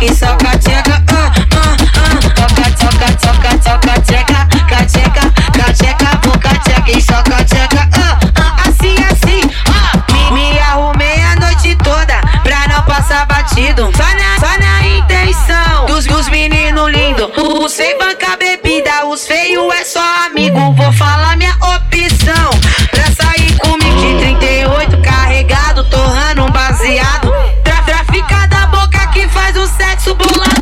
e soca tcheca, ah, uh, ah, uh, ah. Uh. Toca, toca, toca, toca tcheca, cacheca, cacheca, boca tcheca e soca tcheca, ah, ah. Assim, assim, ah. Me, me arrumei a noite toda pra não passar batido. Só na, só na intenção dos, dos meninos lindos, o sem banca bubble up.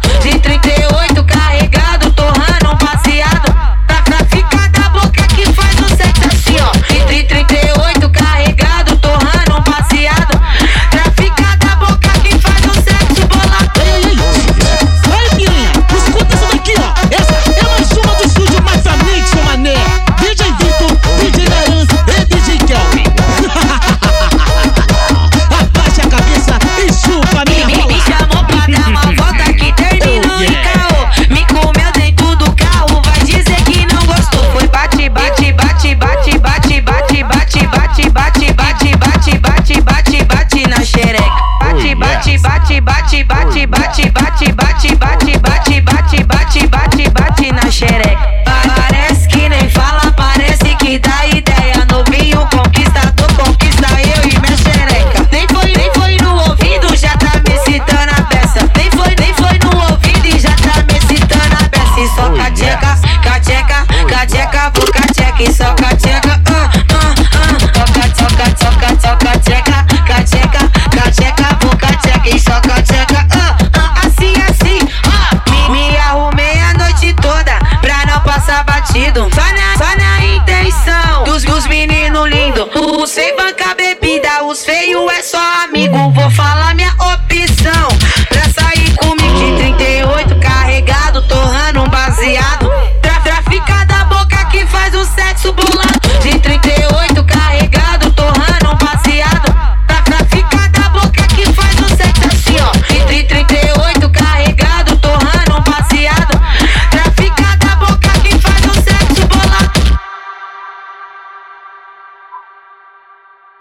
Soca tcheca, boca tcheca e soca tcheca. Uh, uh, uh. Ah, ah, ah. Soca, soca, soca, soca tcheca. Cacheca, cacheca, boca tcheca e soca tcheca. Ah, ah. Assim, assim. Ah. Me, arrumei a noite toda pra não passar batido. Só na, só na intenção dos, dos meninos lindo, O sem bancar. sexual